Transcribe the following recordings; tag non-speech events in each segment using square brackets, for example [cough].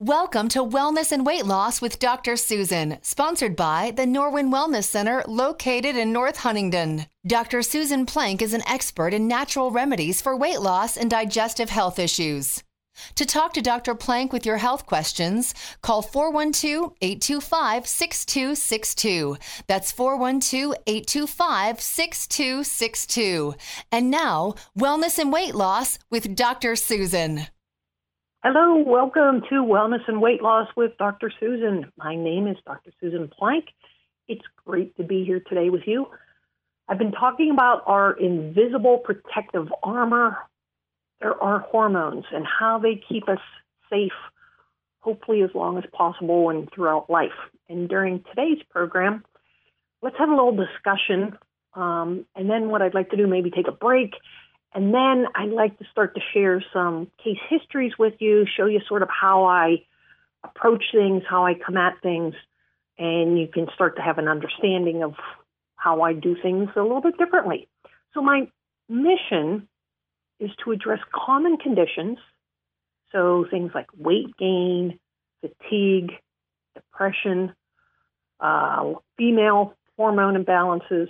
Welcome to Wellness and Weight Loss with Dr. Susan, sponsored by the Norwin Wellness Center located in North Huntingdon. Dr. Susan Plank is an expert in natural remedies for weight loss and digestive health issues. To talk to Dr. Plank with your health questions, call 412 825 6262. That's 412 825 6262. And now, Wellness and Weight Loss with Dr. Susan. Hello, welcome to Wellness and Weight Loss with Dr. Susan. My name is Dr. Susan Plank. It's great to be here today with you. I've been talking about our invisible protective armor. There are hormones and how they keep us safe, hopefully as long as possible and throughout life. And during today's program, let's have a little discussion. Um, and then what I'd like to do, maybe take a break and then I'd like to start to share some case histories with you, show you sort of how I approach things, how I come at things, and you can start to have an understanding of how I do things a little bit differently. So, my mission is to address common conditions, so things like weight gain, fatigue, depression, uh, female hormone imbalances,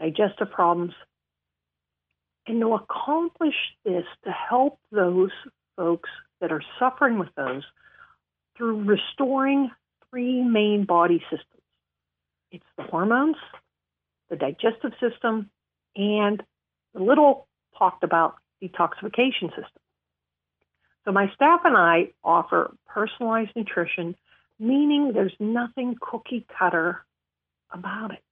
digestive problems, and to accomplish this, to help those folks that are suffering with those through restoring three main body systems it's the hormones, the digestive system, and the little talked about detoxification system. So, my staff and I offer personalized nutrition, meaning there's nothing cookie cutter about it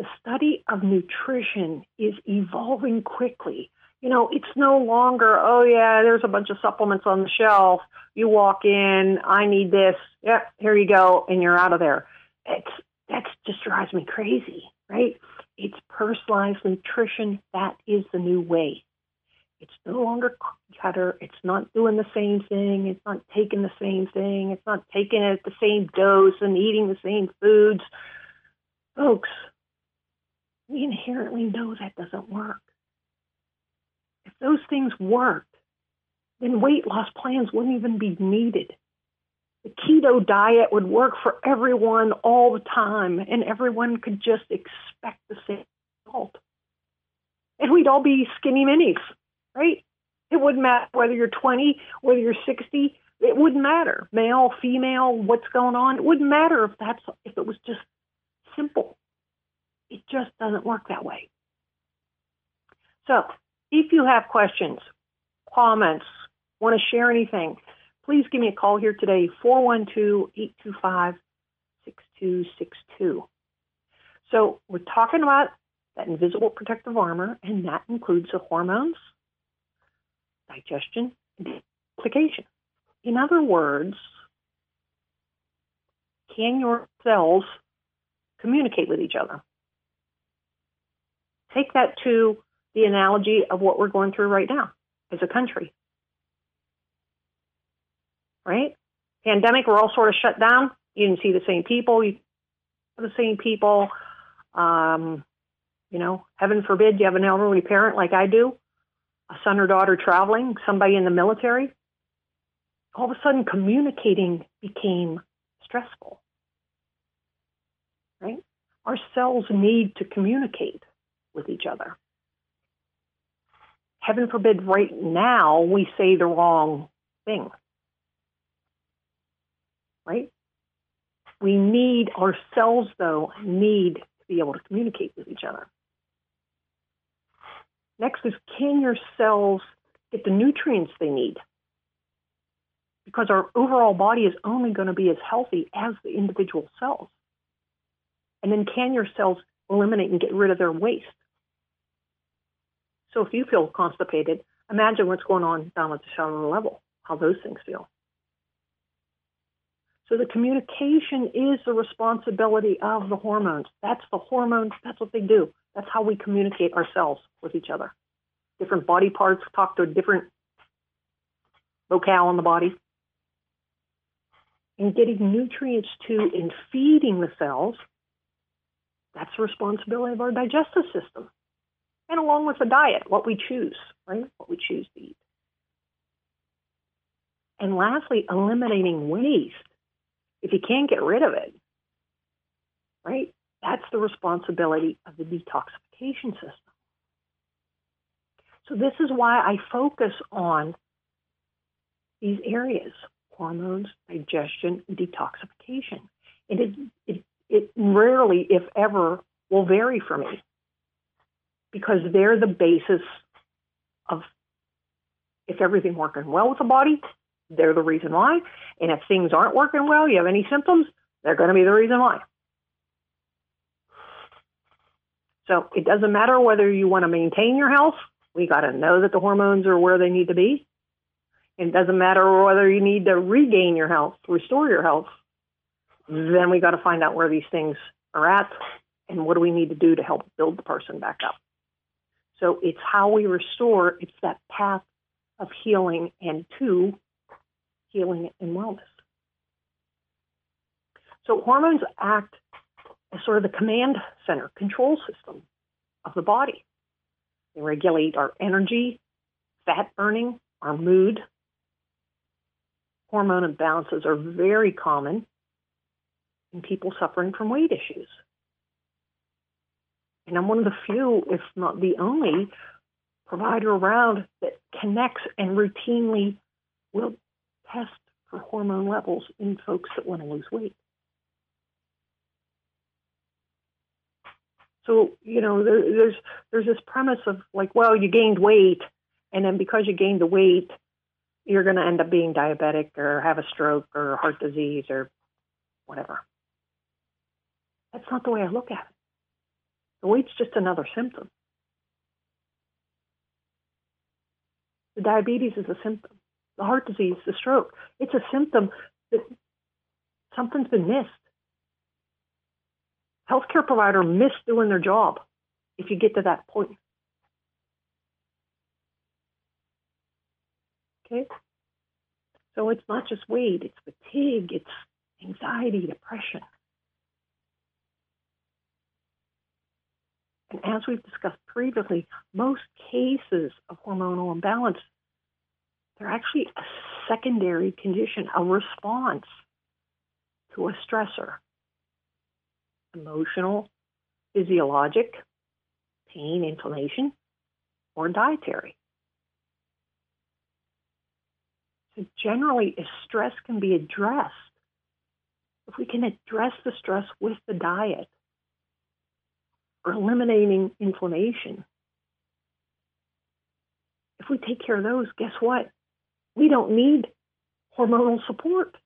the study of nutrition is evolving quickly. You know, it's no longer, oh, yeah, there's a bunch of supplements on the shelf. You walk in, I need this. Yep, here you go, and you're out of there. It's that just drives me crazy, right? It's personalized nutrition. That is the new way. It's no longer cutter. It's not doing the same thing. It's not taking the same thing. It's not taking it at the same dose and eating the same foods. Folks, we inherently know that doesn't work. If those things worked, then weight loss plans wouldn't even be needed. The keto diet would work for everyone all the time, and everyone could just expect the same result. And we'd all be skinny minis, right? It wouldn't matter whether you're 20, whether you're 60. It wouldn't matter, male, female, what's going on. It wouldn't matter if that's if it was just simple. It just doesn't work that way. So, if you have questions, comments, want to share anything, please give me a call here today, 412 825 6262. So, we're talking about that invisible protective armor, and that includes the hormones, digestion, and. In other words, can your cells communicate with each other? Take that to the analogy of what we're going through right now as a country. Right? Pandemic, we're all sort of shut down. You didn't see the same people. You the same people. Um, you know, heaven forbid you have an elderly parent like I do, a son or daughter traveling, somebody in the military. All of a sudden, communicating became stressful. Right? Our cells need to communicate with each other. Heaven forbid, right now, we say the wrong thing. Right? We need, ourselves, though, need to be able to communicate with each other. Next is can your cells get the nutrients they need? Because our overall body is only going to be as healthy as the individual cells. And then can your cells eliminate and get rid of their waste? So if you feel constipated, imagine what's going on down at the cellular level, how those things feel. So the communication is the responsibility of the hormones. That's the hormones, that's what they do. That's how we communicate ourselves with each other. Different body parts talk to a different locale in the body. And getting nutrients to and feeding the cells, that's the responsibility of our digestive system and along with the diet, what we choose, right? What we choose to eat. And lastly, eliminating waste. If you can't get rid of it, right? That's the responsibility of the detoxification system. So, this is why I focus on these areas hormones, digestion, and detoxification. And it, it, it rarely, if ever, will vary for me because they're the basis of if everything working well with the body, they're the reason why. And if things aren't working well, you have any symptoms, they're going to be the reason why. So it doesn't matter whether you want to maintain your health, we got to know that the hormones are where they need to be. It doesn't matter whether you need to regain your health, restore your health. Then we got to find out where these things are at and what do we need to do to help build the person back up. So it's how we restore, it's that path of healing and to healing and wellness. So hormones act as sort of the command center, control system of the body. They regulate our energy, fat burning, our mood. Hormone imbalances are very common in people suffering from weight issues. And I'm one of the few, if not the only, provider around that connects and routinely will test for hormone levels in folks that want to lose weight. So you know, there, there's there's this premise of like, well, you gained weight, and then because you gained the weight, you're going to end up being diabetic or have a stroke or heart disease or whatever. That's not the way I look at it. Oh, the weight's just another symptom. The diabetes is a symptom. The heart disease, the stroke, it's a symptom that something's been missed healthcare provider missed doing their job if you get to that point. Okay? So it's not just weight, it's fatigue, it's anxiety, depression. And as we've discussed previously, most cases of hormonal imbalance, they're actually a secondary condition, a response to a stressor emotional, physiologic, pain, inflammation, or dietary. So, generally, if stress can be addressed, if we can address the stress with the diet or eliminating inflammation, if we take care of those, guess what? We don't need hormonal support.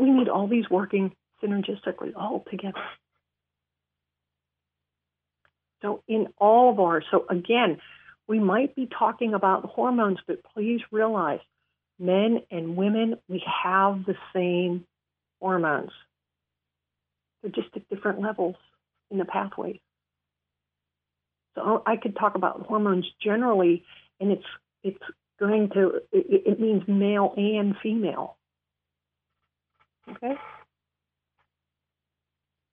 we need all these working synergistically all together. So, in all of ours, so again, we might be talking about hormones, but please realize men and women, we have the same hormones. They're just at different levels in the pathways. So I could talk about hormones generally, and it's it's going to it, it means male and female. Okay?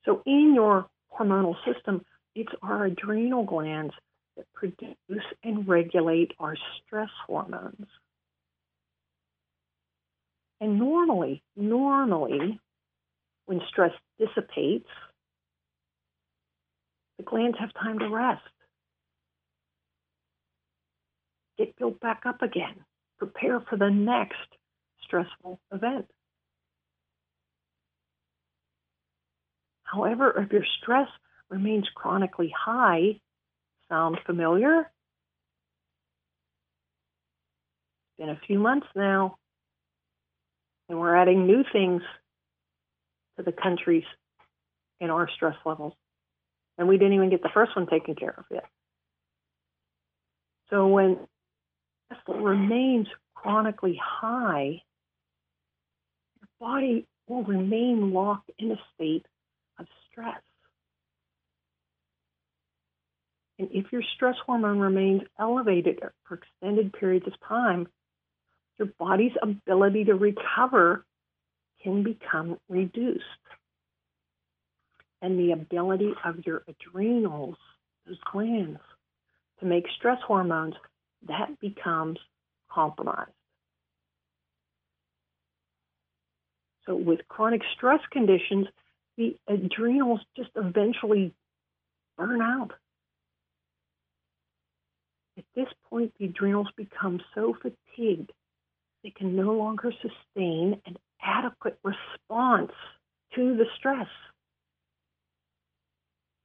So, in your hormonal system, it's our adrenal glands that produce and regulate our stress hormones. And normally, normally, when stress dissipates, the glands have time to rest, get built back up again, prepare for the next stressful event. However, if your stress remains chronically high, sound familiar? It's been a few months now, and we're adding new things to the countries in our stress levels. And we didn't even get the first one taken care of yet. So when stress remains chronically high, your body will remain locked in a state of stress. And if your stress hormone remains elevated for extended periods of time, your body's ability to recover can become reduced. And the ability of your adrenals, those glands, to make stress hormones, that becomes compromised. So, with chronic stress conditions, the adrenals just eventually burn out. At this point, the adrenals become so fatigued they can no longer sustain an adequate response to the stress.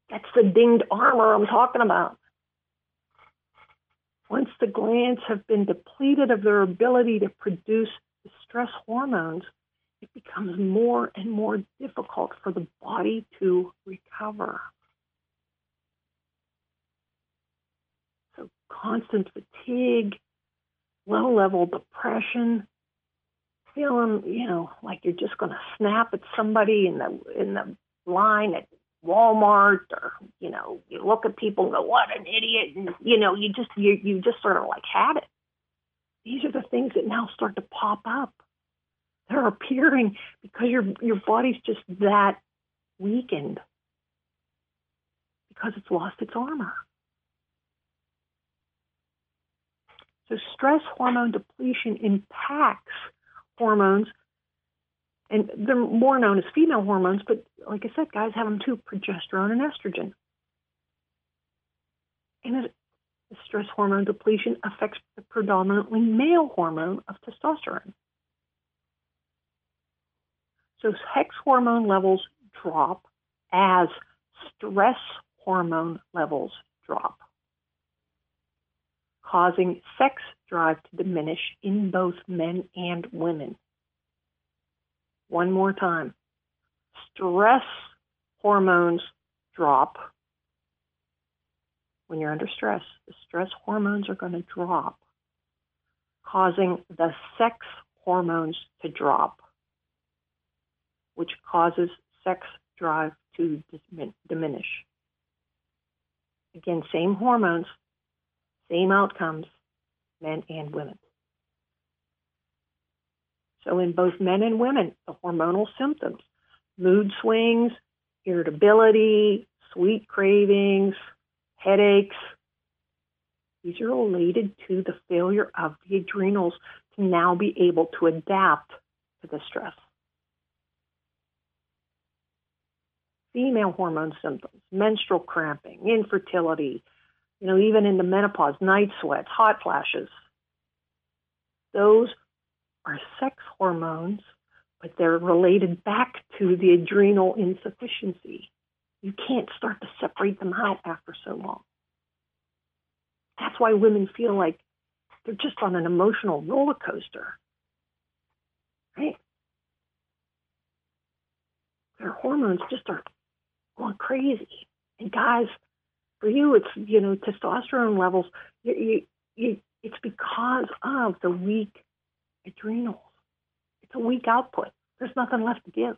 That's the dinged armor I'm talking about. Once the glands have been depleted of their ability to produce the stress hormones, it becomes more and more difficult for the body to recover. So, constant fatigue, low level depression, feeling, you know, like you're just going to snap at somebody in the in the line at Walmart or you know you look at people and go what an idiot and you know you just you you just sort of like had it. These are the things that now start to pop up. They're appearing because your your body's just that weakened because it's lost its armor so stress hormone depletion impacts hormones and they're more known as female hormones, but like I said, guys have them too progesterone and estrogen. And stress hormone depletion affects the predominantly male hormone of testosterone. So, sex hormone levels drop as stress hormone levels drop, causing sex drive to diminish in both men and women. One more time. Stress hormones drop. When you're under stress, the stress hormones are going to drop, causing the sex hormones to drop, which causes sex drive to diminish. Again, same hormones, same outcomes, men and women. So, in both men and women, the hormonal symptoms, mood swings, irritability, sweet cravings, headaches, these are related to the failure of the adrenals to now be able to adapt to the stress. Female hormone symptoms, menstrual cramping, infertility, you know, even in the menopause, night sweats, hot flashes. Those are sex hormones, but they're related back to the adrenal insufficiency. You can't start to separate them out after so long. That's why women feel like they're just on an emotional roller coaster. Right? Their hormones just are going crazy. And guys, for you, it's you know testosterone levels. You, you, you, it's because of the weak adrenals. It's a weak output. There's nothing left to give.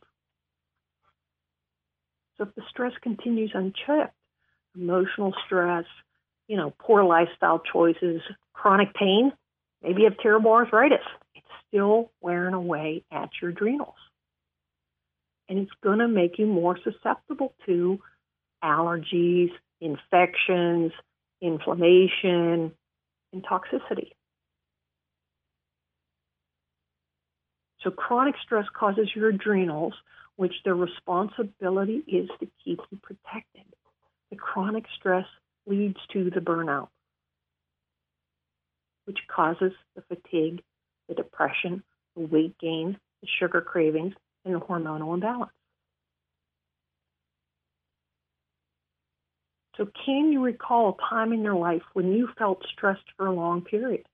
So if the stress continues unchecked, emotional stress, you know, poor lifestyle choices, chronic pain, maybe you have terrible arthritis, it's still wearing away at your adrenals. And it's going to make you more susceptible to allergies, infections, inflammation, and toxicity. So chronic stress causes your adrenals, which their responsibility is to keep you protected. The chronic stress leads to the burnout, which causes the fatigue, the depression, the weight gain, the sugar cravings, and the hormonal imbalance. So, can you recall a time in your life when you felt stressed for a long period?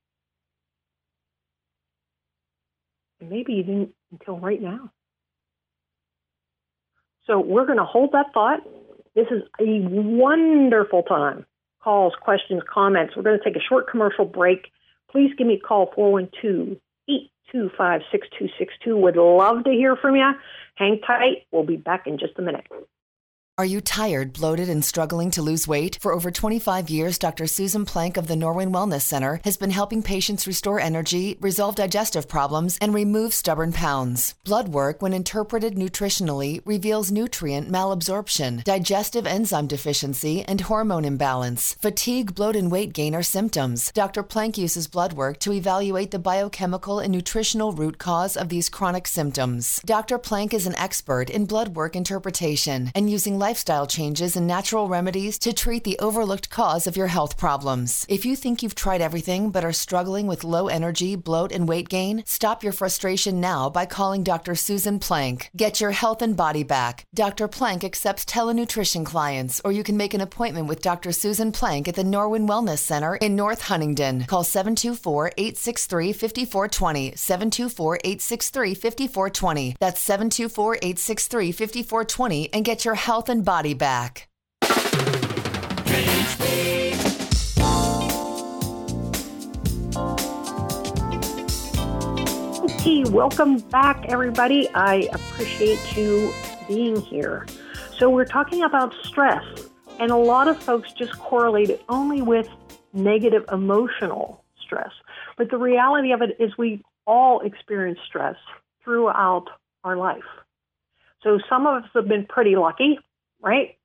Maybe you didn't until right now. So we're going to hold that thought. This is a wonderful time. Calls, questions, comments. We're going to take a short commercial break. Please give me a call 412 825 6262. Would love to hear from you. Hang tight. We'll be back in just a minute. Are you tired, bloated, and struggling to lose weight? For over 25 years, Dr. Susan Plank of the Norwin Wellness Center has been helping patients restore energy, resolve digestive problems, and remove stubborn pounds. Blood work, when interpreted nutritionally, reveals nutrient malabsorption, digestive enzyme deficiency, and hormone imbalance. Fatigue, bloat, and weight gain are symptoms. Dr. Plank uses blood work to evaluate the biochemical and nutritional root cause of these chronic symptoms. Dr. Plank is an expert in blood work interpretation and using lifestyle changes and natural remedies to treat the overlooked cause of your health problems. If you think you've tried everything but are struggling with low energy, bloat, and weight gain, stop your frustration now by calling Dr. Susan Plank. Get your health and body back. Dr. Plank accepts telenutrition clients, or you can make an appointment with Dr. Susan Plank at the Norwin Wellness Center in North Huntingdon. Call 724 863 5420. 724 863 5420. That's 724 863 5420 and get your health and body back. Okay, welcome back, everybody. I appreciate you being here. So, we're talking about stress, and a lot of folks just correlate it only with negative emotional stress. But the reality of it is, we all experience stress throughout our life. So, some of us have been pretty lucky, right?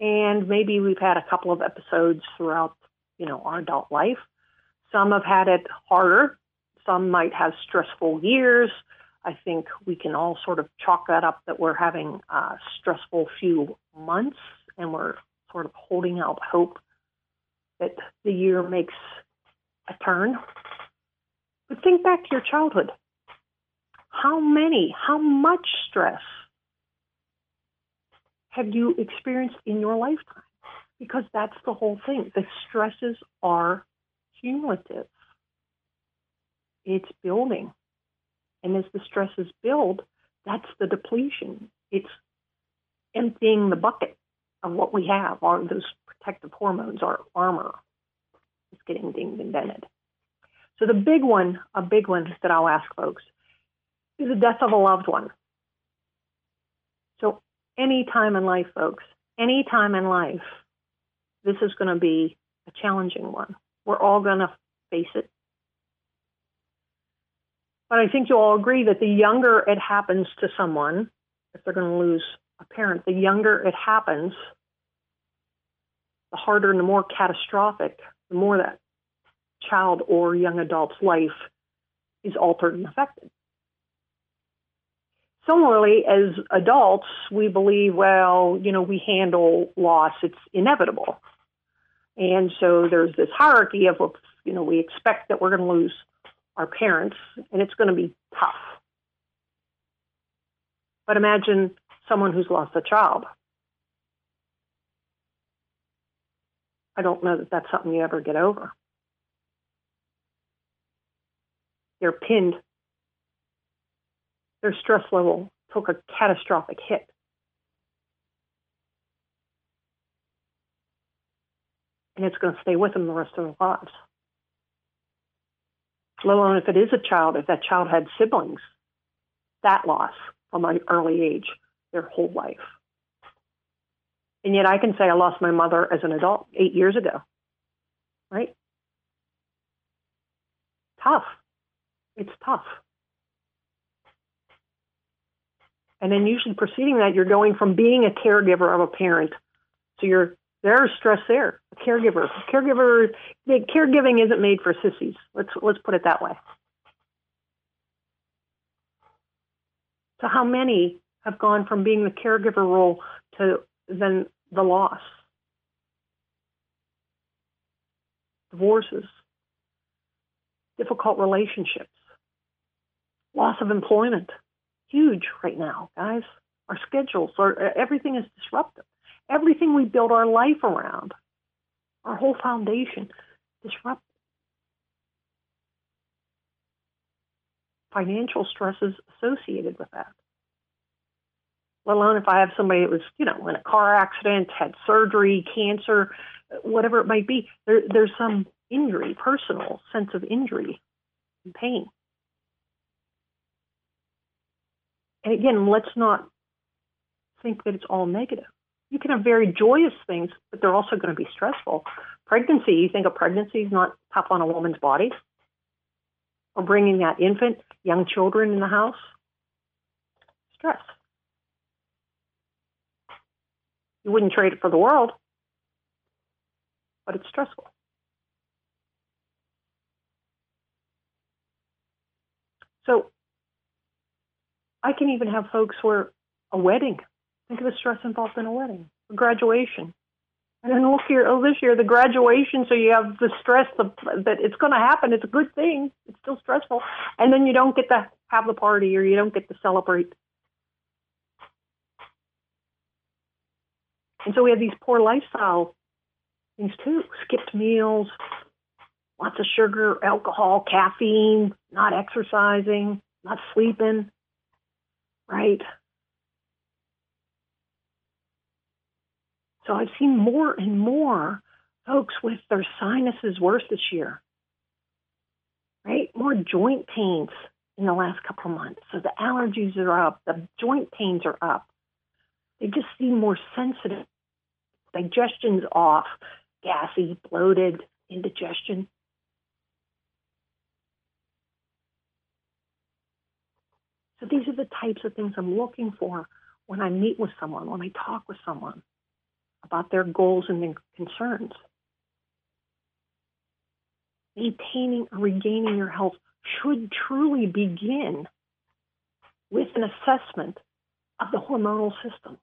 And maybe we've had a couple of episodes throughout, you know, our adult life. Some have had it harder. Some might have stressful years. I think we can all sort of chalk that up that we're having a stressful few months and we're sort of holding out hope that the year makes a turn. But think back to your childhood. How many, how much stress have you experienced in your lifetime? Because that's the whole thing. The stresses are cumulative, it's building. And as the stresses build, that's the depletion. It's emptying the bucket of what we have, our, those protective hormones, our armor is getting dinged and dented. So the big one, a big one that I'll ask folks, is the death of a loved one. So any time in life, folks, any time in life, this is going to be a challenging one. We're all going to face it. But I think you'll all agree that the younger it happens to someone, if they're going to lose a parent, the younger it happens, the harder and the more catastrophic, the more that child or young adult's life is altered and affected. Similarly, as adults, we believe, well, you know, we handle loss, it's inevitable. And so there's this hierarchy of, you know, we expect that we're going to lose our parents, and it's going to be tough. But imagine someone who's lost a child. I don't know that that's something you ever get over. They're pinned. Their stress level took a catastrophic hit. And it's going to stay with them the rest of their lives let alone if it is a child, if that child had siblings, that loss from an early age, their whole life. And yet I can say I lost my mother as an adult eight years ago, right? Tough. It's tough. And then usually preceding that, you're going from being a caregiver of a parent. So you're there's stress there. A caregiver, caregiver, caregiving isn't made for sissies. Let's let's put it that way. So how many have gone from being the caregiver role to then the loss? Divorces, difficult relationships, loss of employment, huge right now, guys. Our schedules, are, everything is disrupted everything we build our life around, our whole foundation, disrupted. Financial stresses associated with that. Let alone if I have somebody that was, you know, in a car accident, had surgery, cancer, whatever it might be, there, there's some injury, personal sense of injury and pain. And again, let's not think that it's all negative You can have very joyous things, but they're also going to be stressful. Pregnancy, you think a pregnancy is not tough on a woman's body? Or bringing that infant, young children in the house? Stress. You wouldn't trade it for the world, but it's stressful. So I can even have folks where a wedding, think of the stress involved in a wedding, a graduation. And then look here, oh, this year, the graduation, so you have the stress of, that it's going to happen. It's a good thing. It's still stressful. And then you don't get to have the party or you don't get to celebrate. And so we have these poor lifestyle things too skipped meals, lots of sugar, alcohol, caffeine, not exercising, not sleeping, right? So I've seen more and more folks with their sinuses worse this year, right? More joint pains in the last couple of months. So the allergies are up, the joint pains are up. They just seem more sensitive. Digestion's off, gassy, bloated, indigestion. So these are the types of things I'm looking for when I meet with someone, when I talk with someone about their goals and their concerns. Maintaining or regaining your health should truly begin with an assessment of the hormonal system.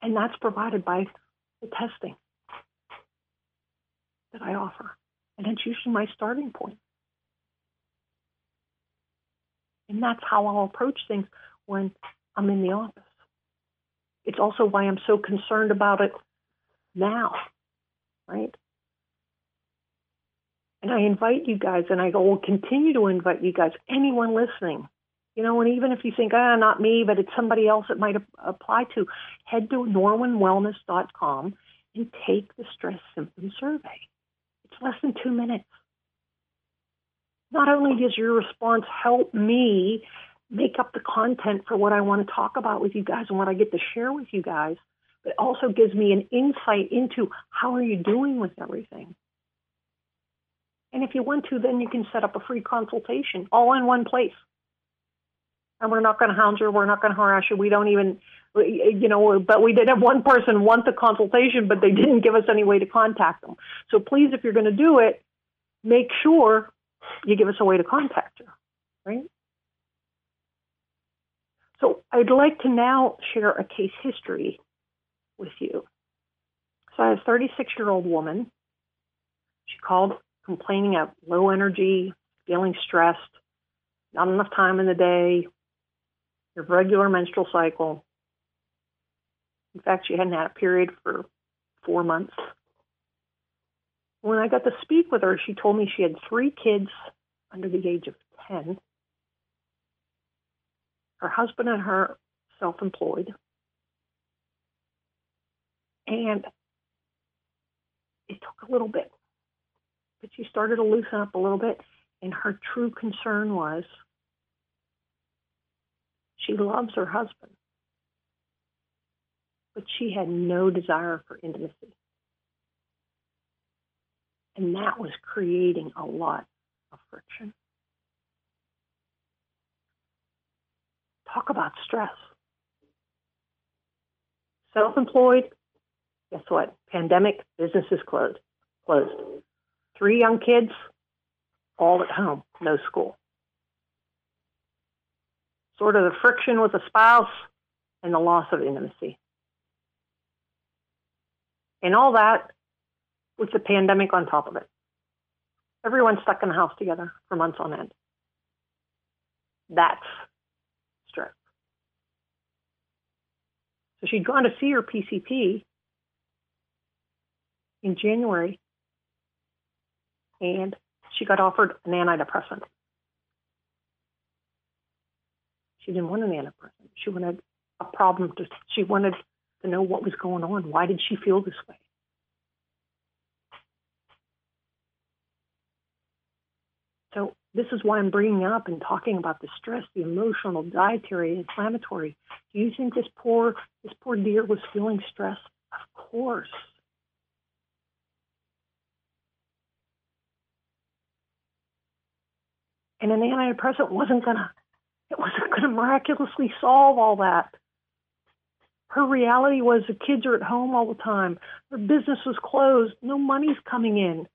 And that's provided by the testing that I offer. And it's usually my starting point. And that's how I'll approach things when I'm in the office. It's also why I'm so concerned about it now, right? And I invite you guys, and I will continue to invite you guys, anyone listening, you know, and even if you think, ah, not me, but it's somebody else it might apply to, head to norwinwellness.com and take the stress symptom survey. It's less than two minutes. Not only does your response help me make up the content for what I want to talk about with you guys and what I get to share with you guys, but also gives me an insight into how are you doing with everything. And if you want to, then you can set up a free consultation all in one place. And we're not going to hound you. We're not going to harass you. We don't even, you know, but we did have one person want the consultation, but they didn't give us any way to contact them. So please, if you're going to do it, make sure you give us a way to contact her, right? So I'd like to now share a case history with you. So I have a 36 year old woman. She called complaining of low energy, feeling stressed, not enough time in the day, irregular menstrual cycle. In fact, she hadn't had a period for four months. When I got to speak with her, she told me she had three kids under the age of 10 her husband and her self employed. And it took a little bit, but she started to loosen up a little bit. And her true concern was she loves her husband, but she had no desire for intimacy. And that was creating a lot of friction. Talk about stress. Self employed, guess what? Pandemic, businesses closed. Closed. Three young kids, all at home, no school. Sort of the friction with a spouse and the loss of intimacy. And all that with the pandemic on top of it. Everyone's stuck in the house together for months on end. That's stress. So she'd gone to see her PCP in January and she got offered an antidepressant. She didn't want an antidepressant. She wanted a problem to she wanted to know what was going on. Why did she feel this way? So this is why I'm bringing up and talking about the stress, the emotional, dietary, inflammatory. Do you think this poor this poor dear was feeling stress? Of course. And an antidepressant wasn't gonna it wasn't gonna miraculously solve all that. Her reality was the kids are at home all the time. Her business was closed. No money's coming in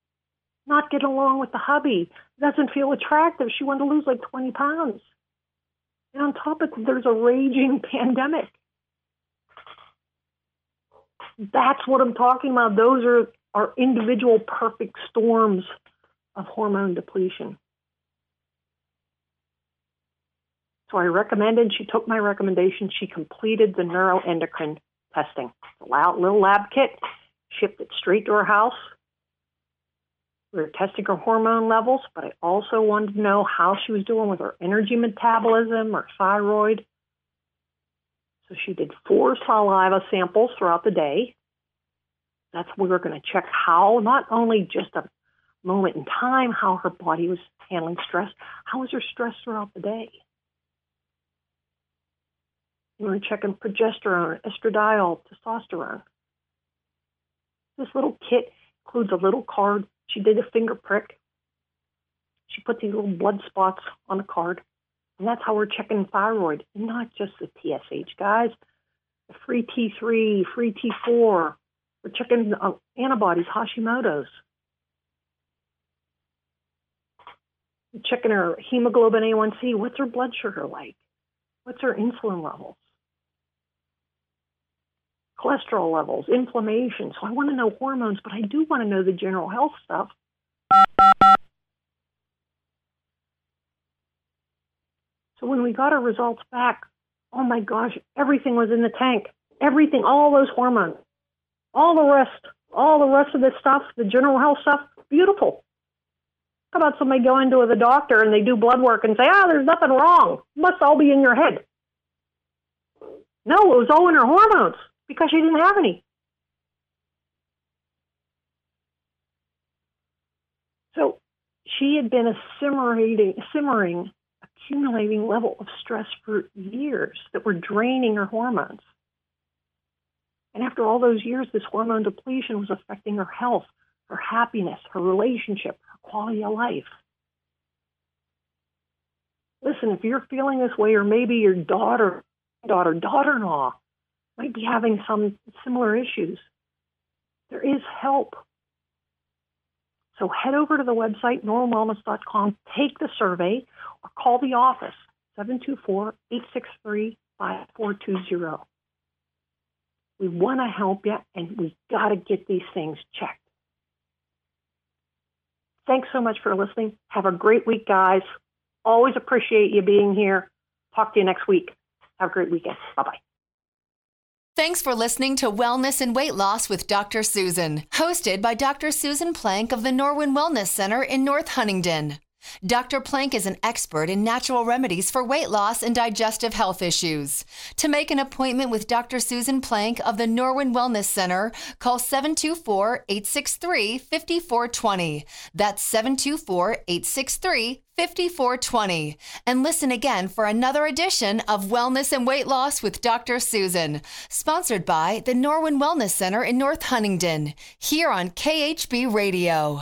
not getting along with the hubby, doesn't feel attractive. She wanted to lose like 20 pounds. And on top of it, there's a raging [laughs] pandemic. That's what I'm talking about. Those are are individual perfect storms of hormone depletion. So I recommended, she took my recommendation, she completed the neuroendocrine testing. A little lab kit, shipped it straight to her house we were testing her hormone levels, but I also wanted to know how she was doing with her energy metabolism or thyroid. So she did four saliva samples throughout the day. That's we were going to check how, not only just a moment in time, how her body was handling stress, how was her stress throughout the day. We were checking progesterone, estradiol, testosterone. This little kit includes a little card she did a finger prick. She put these little blood spots on a card. And that's how we're checking thyroid, and not just the TSH, guys. The free T3, free T4. We're checking uh, antibodies, Hashimoto's. We're checking her hemoglobin A1C. What's her blood sugar like? What's her insulin levels? Cholesterol levels, inflammation. So I want to know hormones, but I do want to know the general health stuff. So when we got our results back, oh my gosh, everything was in the tank. Everything, all those hormones, all the rest, all the rest of this stuff, the general health stuff, beautiful. How about somebody going to the doctor and they do blood work and say, ah, oh, there's nothing wrong. It must all be in your head. No, it was all in her hormones because she didn't have any. So she had been a simmering, simmering, accumulating level of stress for years that were draining her hormones. And after all those years, this hormone depletion was affecting her health, her happiness, her relationship, her quality of life. Listen, if you're feeling this way, or maybe your daughter, daughter, daughter-in-law might be having some similar issues. There is help. So head over to the website, norwinwellness.com, take the survey, or call the office, 724 863 5420. We want to help you, and we got to get these things checked. Thanks so much for listening. Have a great week, guys. Always appreciate you being here. Talk to you next week. Have a great weekend. Bye bye. Thanks for listening to Wellness and Weight Loss with Dr. Susan, hosted by Dr. Susan Plank of the Norwin Wellness Center in North Huntingdon. Dr. Plank is an expert in natural remedies for weight loss and digestive health issues. To make an appointment with Dr. Susan Plank of the Norwin Wellness Center, call 724 863 5420. That's 724 863 5420. And listen again for another edition of Wellness and Weight Loss with Dr. Susan, sponsored by the Norwin Wellness Center in North Huntingdon, here on KHB Radio.